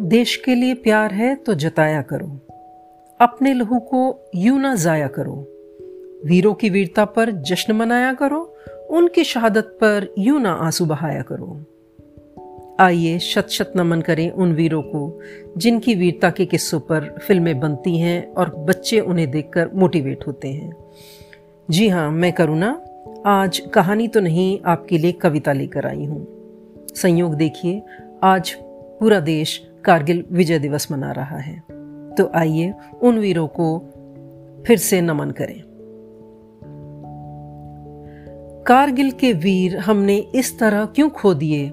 देश के लिए प्यार है तो जताया करो। अपने लहू को यूँ ना जाया करो। वीरों की वीरता पर जश्न मनाया करो। उनकी शहादत पर यूँ ना आँसू बहाया करो। आइए शत शत नमन करें उन वीरों को, जिनकी वीरता के किस्सों पर फ़िल्में बनती हैं और बच्चे उन्हें देखकर मोटिवेट होते हैं। जी हाँ मैं करुणा, आज कहानी तो नहीं, आपके लिए कविता लेकर आई हूँ। संयोग देखिए, आज पूरा देश कारगिल विजय दिवस मना रहा है। तो आइए उन वीरों को फिर से नमन करें। कारगिल के वीर हमने इस तरह क्यों खो दिए?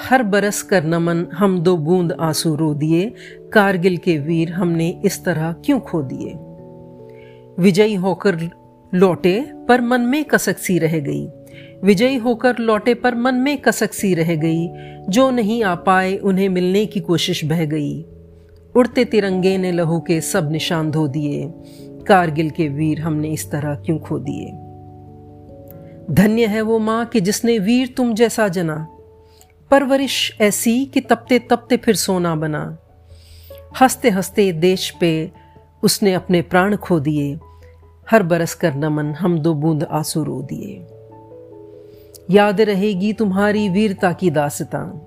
हर बरस कर नमन हम दो बूंद आँसू रो दिए। कारगिल के वीर हमने इस तरह क्यों खो दिए? विजयी होकर लौटे पर मन में कसक सी रह गई। विजयी होकर लौटे पर मन में कसक सी रह गई। जो नहीं आ पाए, उन्हें मिलने की कोशिश बह गई। उड़ते तिरंगे ने लहू के सब निशान धो दिए। कारगिल के वीर हमने इस तरह क्यों खो दिए? धन्य है वो माँ कि जिसने वीर तुम जैसा जना। परवरिश ऐसी कि तपते तपते फिर सोना बना। हँसते हँसते देश पे उसने अपने प्राण खो दिए। हर बरस कर नमन हम दो बूंद आँसू रो दिए। याद रहेगी तुम्हारी वीरता की दासता।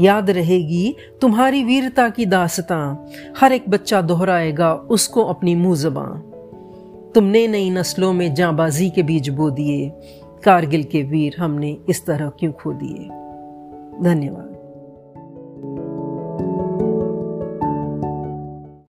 याद रहेगी तुम्हारी वीरता की दासता। हर एक बच्चा दोहराएगा उसको अपनी मुँह जबां। तुमने नई नस्लों में जाबाजी के बीज बो दिए। कारगिल के वीर हमने इस तरह क्यों खो दिए? धन्यवाद।